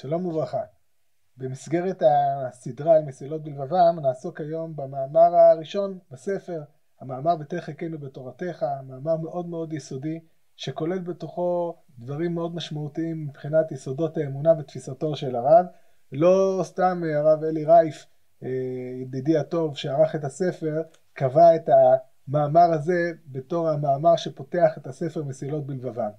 שלום וברכה. במסגרת הסדרה על מסילות בלבבם נעסוק היום במאמר הראשון בספר, המאמר ותחקנו בתורתך, מאמר מאוד מאוד יסודי שכולל בתוכו דברים מאוד משמעותיים מבחינת יסודות האמונה ותפיסתו של הרב. לא סתם הרב אלי רייף, אה, ידידי הטוב שערך את הספר, קבע את המאמר הזה בתור המאמר שפותח את הספר מסילות בלבבם.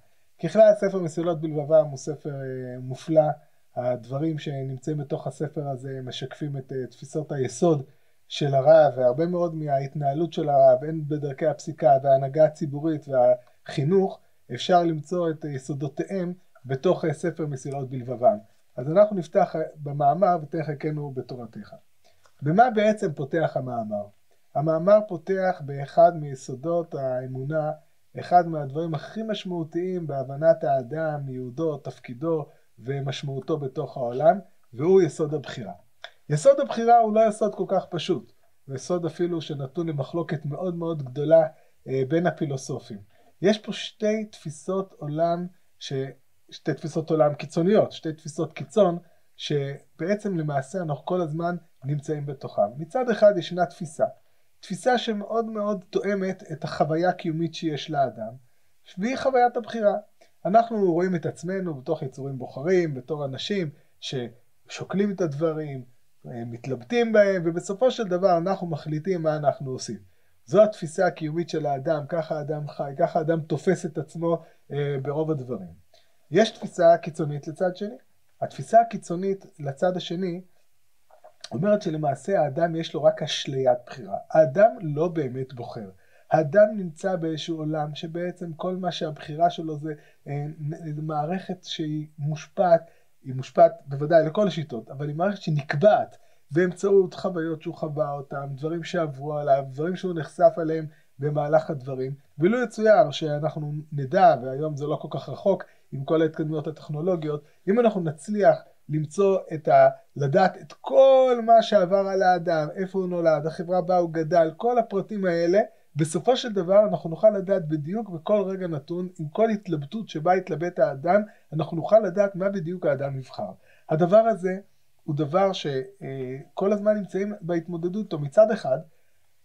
ככלל הספר מסילות בלבבם הוא ספר אה, מופלא, הדברים שנמצאים בתוך הספר הזה משקפים את אה, תפיסות היסוד של הרב והרבה מאוד מההתנהלות של הרב הן בדרכי הפסיקה וההנהגה הציבורית והחינוך אפשר למצוא את יסודותיהם בתוך אה, ספר מסילות בלבבם. אז אנחנו נפתח במאמר ותחכנו בתורתך. במה בעצם פותח המאמר? המאמר פותח באחד מיסודות האמונה אחד מהדברים הכי משמעותיים בהבנת האדם, ייעודו, תפקידו ומשמעותו בתוך העולם, והוא יסוד הבחירה. יסוד הבחירה הוא לא יסוד כל כך פשוט, הוא יסוד אפילו שנתון למחלוקת מאוד מאוד גדולה אה, בין הפילוסופים. יש פה שתי תפיסות עולם, ש... שתי תפיסות עולם קיצוניות, שתי תפיסות קיצון, שבעצם למעשה אנחנו כל הזמן נמצאים בתוכם. מצד אחד ישנה תפיסה תפיסה שמאוד מאוד תואמת את החוויה הקיומית שיש לאדם, והיא חוויית הבחירה. אנחנו רואים את עצמנו בתוך יצורים בוחרים, בתור אנשים ששוקלים את הדברים, מתלבטים בהם, ובסופו של דבר אנחנו מחליטים מה אנחנו עושים. זו התפיסה הקיומית של האדם, ככה האדם חי, ככה האדם תופס את עצמו אה, ברוב הדברים. יש תפיסה קיצונית לצד שני. התפיסה הקיצונית לצד השני אומרת שלמעשה האדם יש לו רק אשליית בחירה. האדם לא באמת בוחר. האדם נמצא באיזשהו עולם שבעצם כל מה שהבחירה שלו זה אה, מערכת שהיא מושפעת, היא מושפעת בוודאי לכל השיטות, אבל היא מערכת שנקבעת באמצעות חוויות שהוא חווה אותן, דברים שעברו עליו, דברים שהוא נחשף אליהם במהלך הדברים, ולו יצויר שאנחנו נדע, והיום זה לא כל כך רחוק עם כל ההתקדמויות הטכנולוגיות, אם אנחנו נצליח למצוא את ה... לדעת את כל מה שעבר על האדם, איפה הוא נולד, החברה בה הוא גדל, כל הפרטים האלה, בסופו של דבר אנחנו נוכל לדעת בדיוק בכל רגע נתון, עם כל התלבטות שבה התלבט האדם, אנחנו נוכל לדעת מה בדיוק האדם נבחר. הדבר הזה הוא דבר שכל הזמן נמצאים בהתמודדות איתו. מצד אחד,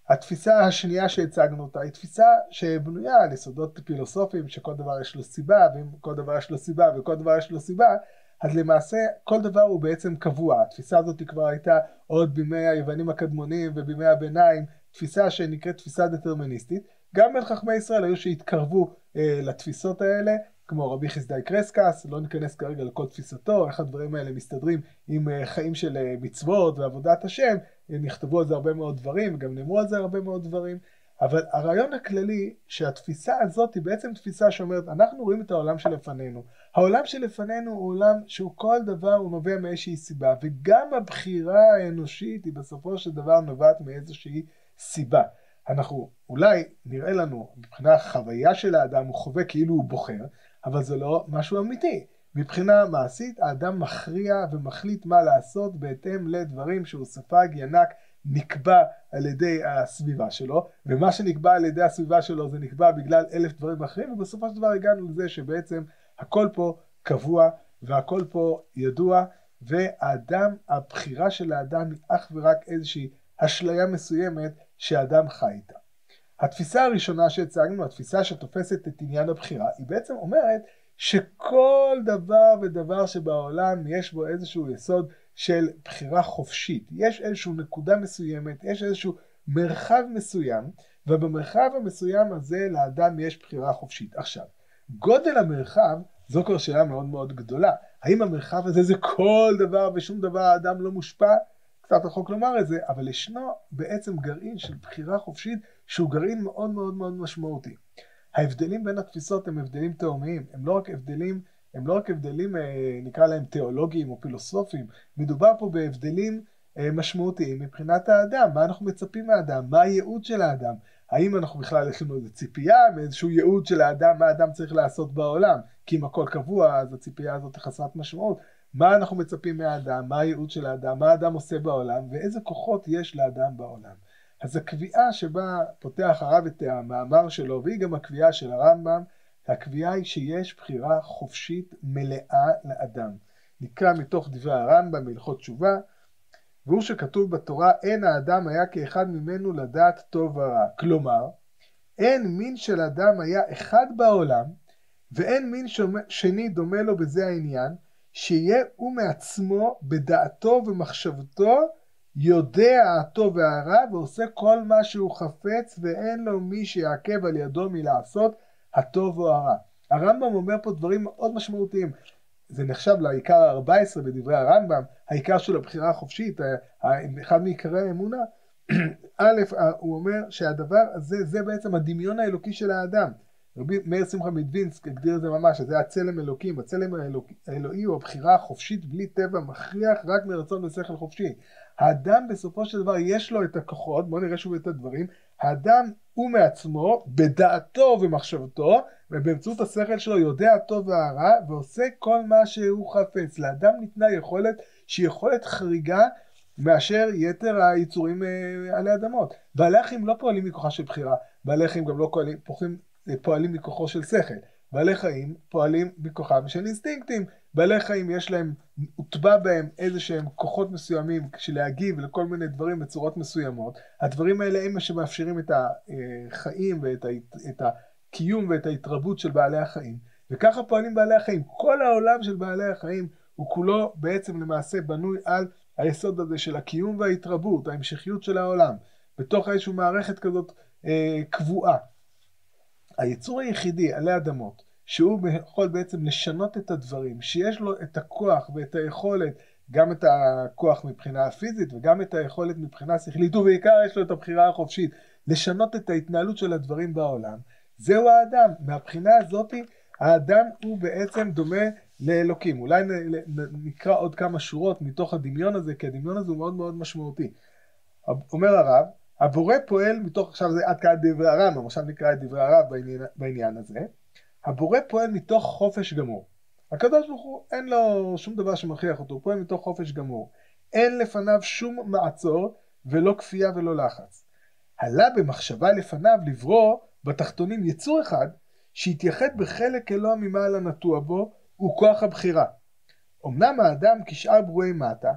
התפיסה השנייה שהצגנו אותה היא תפיסה שבנויה על יסודות פילוסופיים שכל דבר יש לו סיבה ואם כל דבר יש לו סיבה וכל דבר יש לו סיבה אז למעשה כל דבר הוא בעצם קבוע. התפיסה הזאת כבר הייתה עוד בימי היוונים הקדמונים ובימי הביניים, תפיסה שנקראת תפיסה דטרמיניסטית. גם בין חכמי ישראל היו שהתקרבו אה, לתפיסות האלה, כמו רבי חסדאי קרסקס, לא ניכנס כרגע לכל תפיסתו, איך הדברים האלה מסתדרים עם אה, חיים של אה, מצוות ועבודת השם, אה, נכתבו על זה הרבה מאוד דברים, וגם נאמרו על זה הרבה מאוד דברים. אבל הרעיון הכללי שהתפיסה הזאת היא בעצם תפיסה שאומרת אנחנו רואים את העולם שלפנינו העולם שלפנינו הוא עולם שהוא כל דבר הוא נובע מאיזושהי סיבה וגם הבחירה האנושית היא בסופו של דבר נובעת מאיזושהי אנחנו אולי נראה לנו מבחינה חוויה של האדם הוא חווה כאילו הוא בוחר אבל זה לא משהו אמיתי. מבחינה מעשית האדם מכריע ומחליט מה לעשות בהתאם לדברים שהוא ספג ינק נקבע על ידי הסביבה שלו, ומה שנקבע על ידי הסביבה שלו זה נקבע בגלל אלף דברים אחרים, ובסופו של דבר הגענו לזה שבעצם הכל פה קבוע והכל פה ידוע, והאדם, הבחירה של האדם היא אך ורק איזושהי אשליה מסוימת שאדם חי איתה. התפיסה הראשונה שהצגנו, התפיסה שתופסת את עניין הבחירה, היא בעצם אומרת שכל דבר ודבר שבעולם יש בו איזשהו יסוד של בחירה חופשית. יש איזושהי נקודה מסוימת, יש איזשהו מרחב מסוים, ובמרחב המסוים הזה לאדם יש בחירה חופשית. עכשיו, גודל המרחב זו כבר שאלה מאוד מאוד גדולה. האם המרחב הזה זה כל דבר ושום דבר האדם לא מושפע? קצת רחוק לומר את זה, אבל ישנו בעצם גרעין של בחירה חופשית שהוא גרעין מאוד מאוד מאוד משמעותי. ההבדלים בין התפיסות הם הבדלים תאומיים, הם לא רק הבדלים הם לא רק הבדלים אה, נקרא להם תיאולוגיים או פילוסופיים, מדובר פה בהבדלים אה, משמעותיים מבחינת האדם, מה אנחנו מצפים מהאדם, מה הייעוד של האדם, האם אנחנו בכלל יש לנו איזו ציפייה מאיזשהו ייעוד של האדם, מה האדם צריך לעשות בעולם, כי אם הכל קבוע אז הציפייה הזאת חסרת משמעות, מה אנחנו מצפים מהאדם, מה הייעוד של האדם, מה האדם עושה בעולם ואיזה כוחות יש לאדם בעולם. אז הקביעה שבה פותח הרב את המאמר שלו והיא גם הקביעה של הרמב"ם הקביעה היא שיש בחירה חופשית מלאה לאדם. נקרא מתוך דברי הרמב"ם בהלכות תשובה, והוא שכתוב בתורה אין האדם היה כאחד ממנו לדעת טוב ורע. כלומר, אין מין של אדם היה אחד בעולם, ואין מין שני דומה לו בזה העניין, שיהיה הוא מעצמו בדעתו ומחשבתו יודע הטוב והרע ועושה כל מה שהוא חפץ ואין לו מי שיעכב על ידו מלעשות הטוב או הרע. הרמב"ם אומר פה דברים מאוד משמעותיים. זה נחשב לעיקר ה-14 בדברי הרמב"ם, העיקר של הבחירה החופשית, אחד מעיקרי האמונה. א', הוא אומר שהדבר הזה, זה בעצם הדמיון האלוקי של האדם. רבי מאיר שמחה מדווינסק הגדיר את זה ממש, זה הצלם אלוקים, הצלם האלוהי הוא הבחירה החופשית בלי טבע מכריח רק מרצון ושכל חופשי. האדם בסופו של דבר יש לו את הכוחות, בואו נראה שוב את הדברים, האדם הוא מעצמו, בדעתו ומחשבתו, ובאמצעות השכל שלו יודע הטוב והרע, ועושה כל מה שהוא חפץ. לאדם ניתנה יכולת שהיא יכולת חריגה מאשר יתר היצורים אה, עלי אדמות. בעלי החיים לא פועלים מכוחה של בחירה, בעלי חיים גם לא פועלים, פועלים, פועלים מכוחו של שכל. בעלי חיים פועלים מכוחם של אינסטינקטים. בעלי חיים יש להם, הוטבע בהם איזה שהם כוחות מסוימים של להגיב לכל מיני דברים בצורות מסוימות. הדברים האלה הם מה שמאפשרים את החיים ואת הקיום ואת ההתרבות של בעלי החיים. וככה פועלים בעלי החיים. כל העולם של בעלי החיים הוא כולו בעצם למעשה בנוי על היסוד הזה של הקיום וההתרבות, ההמשכיות של העולם, בתוך איזושהי מערכת כזאת אה, קבועה. היצור היחידי עלי אדמות שהוא יכול בעצם לשנות את הדברים, שיש לו את הכוח ואת היכולת, גם את הכוח מבחינה פיזית וגם את היכולת מבחינה שכלית, ובעיקר יש לו את הבחירה החופשית, לשנות את ההתנהלות של הדברים בעולם, זהו האדם. מהבחינה הזאת האדם הוא בעצם דומה לאלוקים. אולי נקרא עוד כמה שורות מתוך הדמיון הזה, כי הדמיון הזה הוא מאוד מאוד משמעותי. אומר הרב, הבורא פועל מתוך, עכשיו זה עד כאן דברי הרמב"ם, עכשיו נקרא את דברי הרב בעניין, בעניין הזה. הבורא פועל מתוך חופש גמור. הקדוש ברוך הוא אין לו שום דבר שמכריח אותו, הוא פועל מתוך חופש גמור. אין לפניו שום מעצור ולא כפייה ולא לחץ. עלה במחשבה לפניו לברוא בתחתונים יצור אחד שהתייחד בחלק אלוה ממעלה נטוע בו הוא כוח הבחירה. אמנם האדם כשאר ברואי מטה,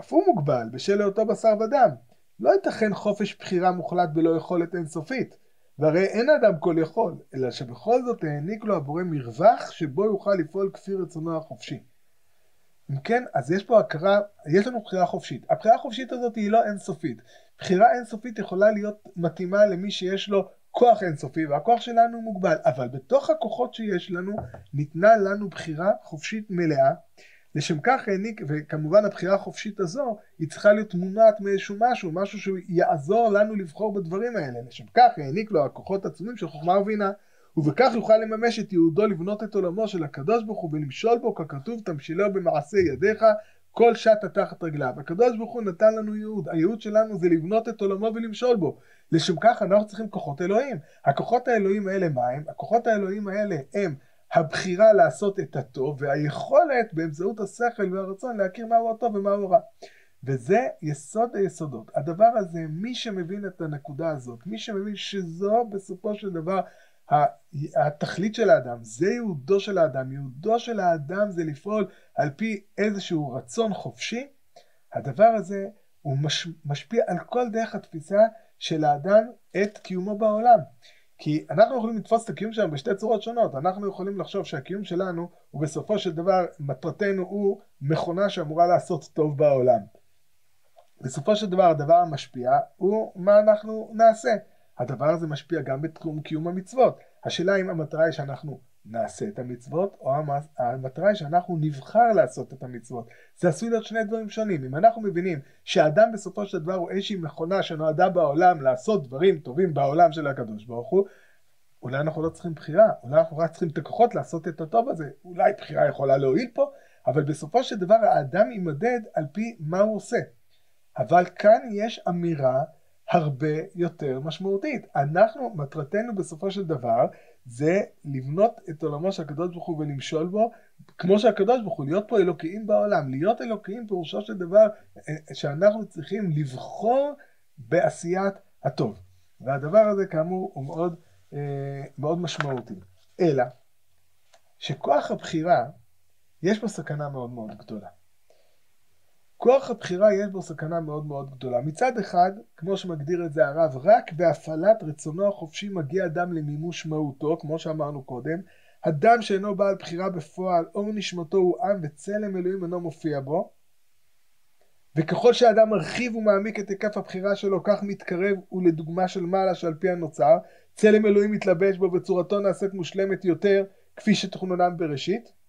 אף הוא מוגבל בשל היותו בשר ודם. לא ייתכן חופש בחירה מוחלט בלא יכולת אינסופית. והרי אין אדם כל יכול, אלא שבכל זאת העניק לו הבורא מרווח שבו יוכל לפעול כפי רצונו החופשי. אם כן, אז יש פה הכרה, יש לנו בחירה חופשית. הבחירה החופשית הזאת היא לא אינסופית. בחירה אינסופית יכולה להיות מתאימה למי שיש לו כוח אינסופי, והכוח שלנו מוגבל, אבל בתוך הכוחות שיש לנו, ניתנה לנו בחירה חופשית מלאה, לשם כך העניק, וכמובן הבחירה החופשית הזו, היא צריכה להיות מונעת מאיזשהו משהו, משהו שיעזור לנו לבחור בדברים האלה. לשם כך העניק לו הכוחות עצומים של חוכמה ובינה, ובכך יוכל לממש את ייעודו לבנות את עולמו של הקדוש ברוך הוא ולמשול בו ככתוב תמשילו במעשה ידיך כל שטה תחת רגליו. הקדוש ברוך הוא נתן לנו ייעוד, הייעוד שלנו זה לבנות את עולמו ולמשול בו. לשם כך אנחנו צריכים כוחות אלוהים. הכוחות האלוהים האלה מה הם? הכוחות האלוהים האלה הם הבחירה לעשות את הטוב והיכולת באמצעות השכל והרצון להכיר מהו הטוב ומהו רע. וזה יסוד היסודות. הדבר הזה, מי שמבין את הנקודה הזאת, מי שמבין שזו בסופו של דבר התכלית של האדם, זה ייעודו של האדם, ייעודו של האדם זה לפעול על פי איזשהו רצון חופשי, הדבר הזה הוא מש, משפיע על כל דרך התפיסה של האדם את קיומו בעולם. כי אנחנו יכולים לתפוס את הקיום שלנו בשתי צורות שונות. אנחנו יכולים לחשוב שהקיום שלנו הוא בסופו של דבר, מטרתנו הוא מכונה שאמורה לעשות טוב בעולם. בסופו של דבר הדבר המשפיע הוא מה אנחנו נעשה. הדבר הזה משפיע גם בתחום קיום המצוות. השאלה אם המטרה היא שאנחנו נעשה את המצוות, או המטרה היא שאנחנו נבחר לעשות את המצוות. זה עשוי להיות שני דברים שונים. אם אנחנו מבינים שהאדם בסופו של דבר הוא איזושהי מכונה שנועדה בעולם לעשות דברים טובים בעולם של הקדוש ברוך הוא, אולי אנחנו לא צריכים בחירה, אולי אנחנו רק צריכים את הכוחות לעשות את הטוב הזה. אולי בחירה יכולה להועיל פה, אבל בסופו של דבר האדם יימדד על פי מה הוא עושה. אבל כאן יש אמירה הרבה יותר משמעותית. אנחנו, מטרתנו בסופו של דבר, זה לבנות את עולמו של הקדוש ברוך הוא ולמשול בו, כמו שהקדוש ברוך הוא, להיות פה אלוקיים בעולם. להיות אלוקיים פירושו של דבר אה, שאנחנו צריכים לבחור בעשיית הטוב. והדבר הזה כאמור הוא מאוד, אה, מאוד משמעותי. אלא שכוח הבחירה יש בו סכנה מאוד מאוד גדולה. כוח הבחירה יש בו סכנה מאוד מאוד גדולה. מצד אחד, כמו שמגדיר את זה הרב, רק בהפעלת רצונו החופשי מגיע אדם למימוש מהותו, כמו שאמרנו קודם. אדם שאינו בעל בחירה בפועל, אור נשמתו הוא עם וצלם אלוהים אינו מופיע בו. וככל שאדם מרחיב ומעמיק את היקף הבחירה שלו, כך מתקרב ולדוגמה של מעלה שעל פי הנוצר, צלם אלוהים מתלבש בו וצורתו נעשית מושלמת יותר, כפי שתכנונם בראשית.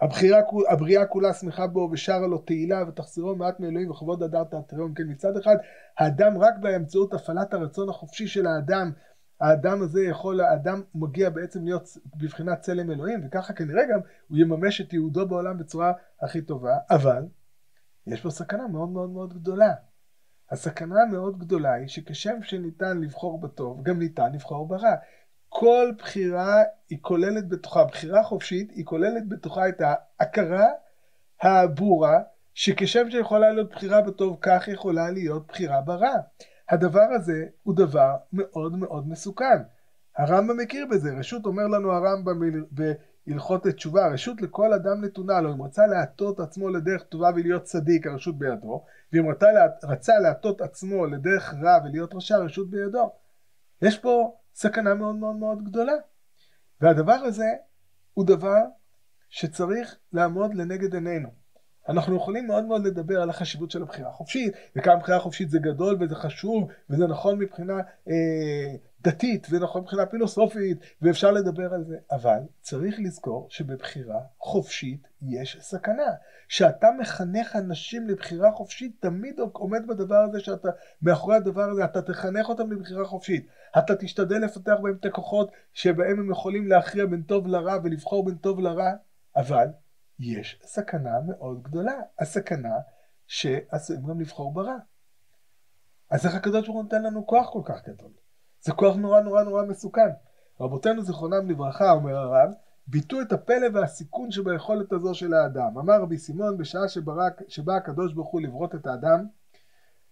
הבחירה, הבריאה כולה שמחה בו ושרה לו תהילה ותחזירו מעט מאלוהים וכבוד הדר תיאטריון. כן, מצד אחד, האדם רק באמצעות הפעלת הרצון החופשי של האדם, האדם הזה יכול, האדם מגיע בעצם להיות בבחינת צלם אלוהים, וככה כנראה גם הוא יממש את ייעודו בעולם בצורה הכי טובה, אבל יש פה סכנה מאוד מאוד מאוד גדולה. הסכנה המאוד גדולה היא שכשם שניתן לבחור בטוב, גם ניתן לבחור ברע. כל בחירה היא כוללת בתוכה, בחירה חופשית היא כוללת בתוכה את ההכרה הברורה שכשם שיכולה להיות בחירה בטוב כך יכולה להיות בחירה ברע. הדבר הזה הוא דבר מאוד מאוד מסוכן. הרמב"ם מכיר בזה, רשות אומר לנו הרמב"ם בהלכות תשובה, רשות לכל אדם נתונה לו, אם רצה להטות עצמו לדרך טובה ולהיות צדיק, הרשות בידו, ואם רצה להטות עצמו לדרך רע ולהיות רשע, הרשות בידו. יש פה סכנה מאוד מאוד מאוד גדולה. והדבר הזה הוא דבר שצריך לעמוד לנגד עינינו. אנחנו יכולים מאוד מאוד לדבר על החשיבות של הבחירה החופשית, וכמה בחירה חופשית זה גדול וזה חשוב, וזה נכון מבחינה אה, דתית, ונכון מבחינה פילוסופית, ואפשר לדבר על זה, אבל צריך לזכור שבבחירה חופשית יש סכנה. כשאתה מחנך אנשים לבחירה חופשית, תמיד עומד בדבר הזה שאתה, מאחורי הדבר הזה, אתה תחנך אותם לבחירה חופשית. אתה תשתדל לפתח בהם את הכוחות שבהם הם יכולים להכריע בין טוב לרע ולבחור בין טוב לרע, אבל יש סכנה מאוד גדולה. הסכנה שעשויים גם לבחור ברע. אז איך הקדוש ברוך הוא נותן לנו כוח כל כך גדול? זה כוח נורא נורא נורא מסוכן. רבותינו זיכרונם לברכה, אומר הרב, ביטאו את הפלא והסיכון שביכולת הזו של האדם. אמר רבי סימון, בשעה שברק, שבא הקדוש ברוך הוא לברות את האדם,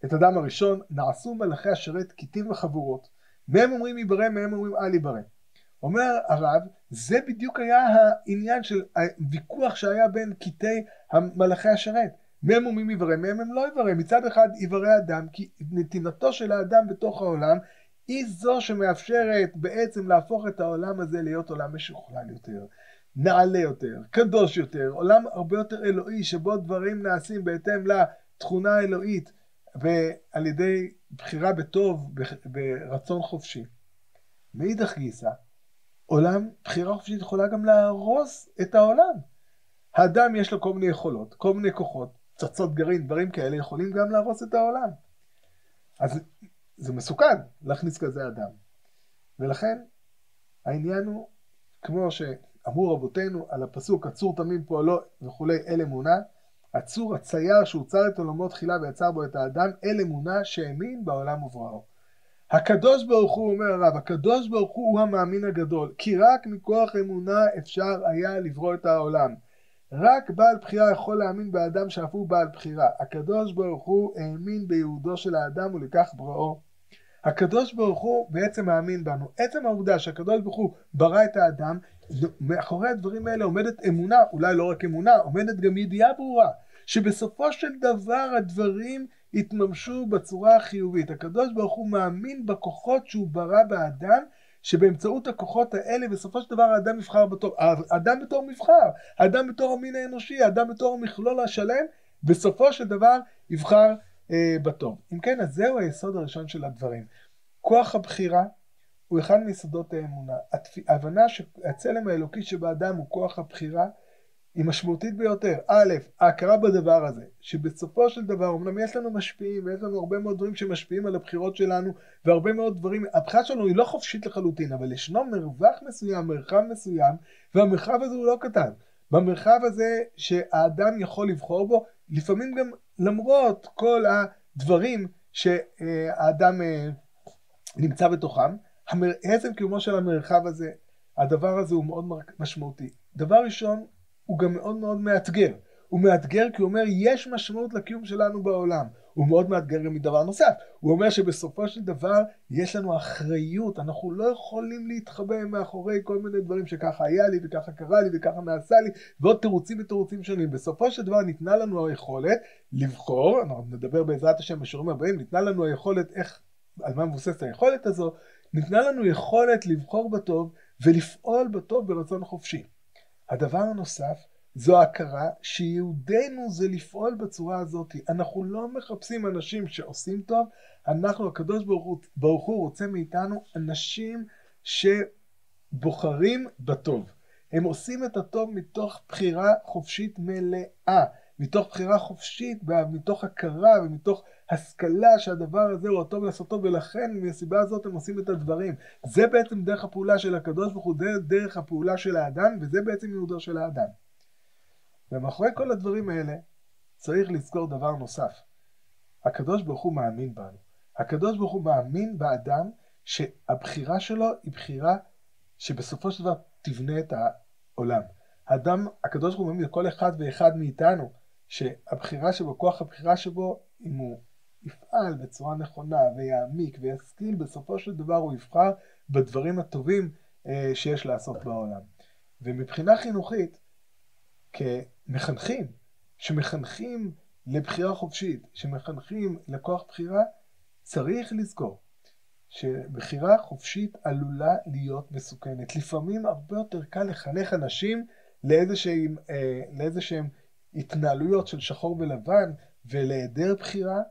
את האדם הראשון, נעשו מלאכי השרת קיטים וחבורות. מהם אומרים ייברא, מהם אומרים אל ייברא. אומר הרב, זה בדיוק היה העניין של הוויכוח שהיה בין קטעי מלאכי השרת. מהם אומרים יברא, מהם הם לא יברא. מצד אחד יברא אדם, כי נתינתו של האדם בתוך העולם היא זו שמאפשרת בעצם להפוך את העולם הזה להיות עולם משוכלל יותר, נעלה יותר, קדוש יותר, עולם הרבה יותר אלוהי שבו דברים נעשים בהתאם לתכונה האלוהית ועל ידי בחירה בטוב, ברצון חופשי. מאידך גיסא, עולם, בחירה חופשית יכולה גם להרוס את העולם. האדם יש לו כל מיני יכולות, כל מיני כוחות, פצצות גרעין, דברים כאלה, יכולים גם להרוס את העולם. אז זה מסוכן להכניס כזה אדם. ולכן העניין הוא, כמו שאמרו רבותינו על הפסוק, הצור תמים פועלו וכולי, אל אמונה, הצור הצייר שהוצר את עולמו תחילה ויצר בו את האדם, אל אמונה שהאמין בעולם ובראו. הקדוש ברוך הוא, אומר הרב, הקדוש ברוך הוא המאמין הגדול, כי רק מכוח אמונה אפשר היה לברוא את העולם. רק בעל בחירה יכול להאמין באדם שאף הוא בעל בחירה. הקדוש ברוך הוא האמין בייעודו של האדם ולכך בראו. הקדוש ברוך הוא בעצם מאמין בנו. עצם העובדה שהקדוש ברוך הוא ברא את האדם, מאחורי הדברים האלה עומדת אמונה, אולי לא רק אמונה, עומדת גם ידיעה ברורה, שבסופו של דבר הדברים יתממשו בצורה החיובית. הקדוש ברוך הוא מאמין בכוחות שהוא ברא באדם, שבאמצעות הכוחות האלה בסופו של דבר האדם יבחר בתור, האדם בתור מבחר, האדם בתור המין האנושי, האדם בתור המכלול השלם, בסופו של דבר יבחר אה, בטוב. אם כן, אז זהו היסוד הראשון של הדברים. כוח הבחירה הוא אחד מיסודות האמונה. ההבנה שהצלם האלוקי שבאדם הוא כוח הבחירה היא משמעותית ביותר. א', ההכרה בדבר הזה, שבסופו של דבר, אמנם יש לנו משפיעים, ויש לנו הרבה מאוד דברים שמשפיעים על הבחירות שלנו, והרבה מאוד דברים, הבחירה שלנו היא לא חופשית לחלוטין, אבל ישנו מרווח מסוים, מרחב מסוים, והמרחב הזה הוא לא קטן. במרחב הזה שהאדם יכול לבחור בו, לפעמים גם למרות כל הדברים שהאדם אה, נמצא בתוכם, עצם קיומו של המרחב הזה, הדבר הזה הוא מאוד משמעותי. דבר ראשון, הוא גם מאוד מאוד מאתגר. הוא מאתגר כי הוא אומר, יש משמעות לקיום שלנו בעולם. הוא מאוד מאתגר גם מדבר נוסף. הוא אומר שבסופו של דבר יש לנו אחריות, אנחנו לא יכולים להתחבא מאחורי כל מיני דברים שככה היה לי וככה קרה לי וככה נעשה לי ועוד תירוצים ותירוצים שונים. בסופו של דבר ניתנה לנו היכולת לבחור, אנחנו נדבר בעזרת השם בשיעורים הבאים, ניתנה לנו היכולת איך, על מה מבוססת היכולת הזו, ניתנה לנו יכולת לבחור בטוב ולפעול בטוב ברצון חופשי. הדבר הנוסף זו הכרה שיהודנו זה לפעול בצורה הזאת. אנחנו לא מחפשים אנשים שעושים טוב, אנחנו, הקדוש ברוך הוא רוצה מאיתנו אנשים שבוחרים בטוב. הם עושים את הטוב מתוך בחירה חופשית מלאה, מתוך בחירה חופשית, מתוך הכרה ומתוך השכלה שהדבר הזה הוא הטוב לעשותו ולכן מהסיבה הזאת הם עושים את הדברים. זה בעצם דרך הפעולה של הקדוש ברוך הוא, זה דרך הפעולה של האדם וזה בעצם ייעודו של האדם. ומאחורי כל הדברים האלה צריך לזכור דבר נוסף. הקדוש ברוך הוא מאמין בנו. הקדוש ברוך הוא מאמין באדם שהבחירה שלו היא בחירה שבסופו של דבר תבנה את העולם. האדם, הקדוש ברוך הוא מאמין לכל אחד ואחד מאיתנו שהבחירה שבו, כוח הבחירה שבו, אם הוא יפעל בצורה נכונה ויעמיק וישכיל, בסופו של דבר הוא יבחר בדברים הטובים אה, שיש לעשות בעולם. ומבחינה חינוכית, כמחנכים, שמחנכים לבחירה חופשית, שמחנכים לכוח בחירה, צריך לזכור שבחירה חופשית עלולה להיות מסוכנת. לפעמים הרבה יותר קל לחנך אנשים לאיזשהם, אה, לאיזשהם התנהלויות של שחור ולבן ולהיעדר בחירה.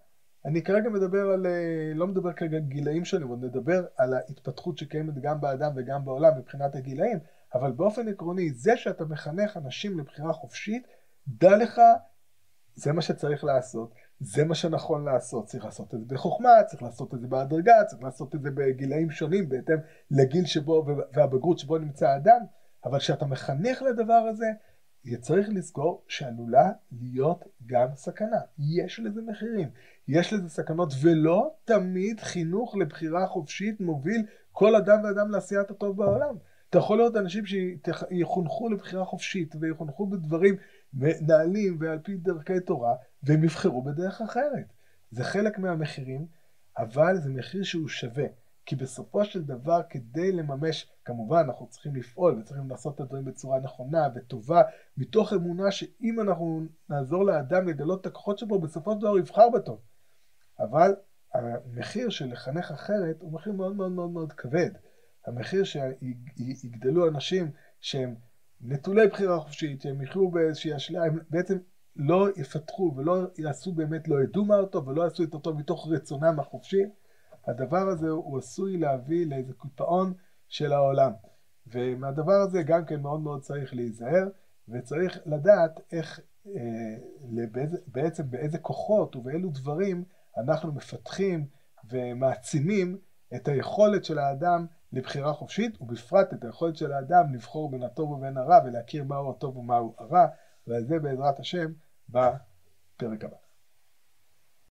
אני כרגע מדבר על, אה, לא מדבר כרגע על גילאים שונים, עוד נדבר על ההתפתחות שקיימת גם באדם וגם בעולם מבחינת הגילאים, אבל באופן עקרוני, זה שאתה מחנך אנשים לבחירה חופשית, דע לך, זה מה שצריך לעשות, זה מה שנכון לעשות, צריך לעשות את זה בחוכמה, צריך לעשות את זה בהדרגה, צריך לעשות את זה בגילאים שונים בהתאם לגיל שבו והבגרות שבו נמצא האדם, אבל כשאתה מחנך לדבר הזה, צריך לזכור שעלולה להיות גם סכנה. יש לזה מחירים, יש לזה סכנות, ולא תמיד חינוך לבחירה חופשית מוביל כל אדם ואדם לעשיית הטוב בעולם. אתה יכול לראות אנשים שיחונכו לבחירה חופשית ויחונכו בדברים נעלים ועל פי דרכי תורה והם יבחרו בדרך אחרת. זה חלק מהמחירים, אבל זה מחיר שהוא שווה. כי בסופו של דבר כדי לממש, כמובן אנחנו צריכים לפעול וצריכים לעשות את הדברים בצורה נכונה וטובה, מתוך אמונה שאם אנחנו נעזור לאדם לגלות את הכוחות שבו, בסופו של דבר יבחר בטוב. אבל המחיר של לחנך אחרת הוא מחיר מאוד מאוד מאוד מאוד כבד. המחיר שיגדלו אנשים שהם נטולי בחירה חופשית, שהם יחיו באיזושהי אשליה, הם בעצם לא יפתחו ולא יעשו באמת, לא ידעו מה אותו ולא יעשו את אותו מתוך רצונם החופשי, הדבר הזה הוא עשוי להביא לאיזה קיפאון של העולם. ומהדבר הזה גם כן מאוד מאוד צריך להיזהר, וצריך לדעת איך, אה, לבאיזה, בעצם באיזה כוחות ובאילו דברים אנחנו מפתחים ומעצימים את היכולת של האדם לבחירה חופשית, ובפרט את היכולת של האדם לבחור בין הטוב ובין הרע ולהכיר מהו הטוב ומהו הרע, ועל זה בעזרת השם בפרק הבא.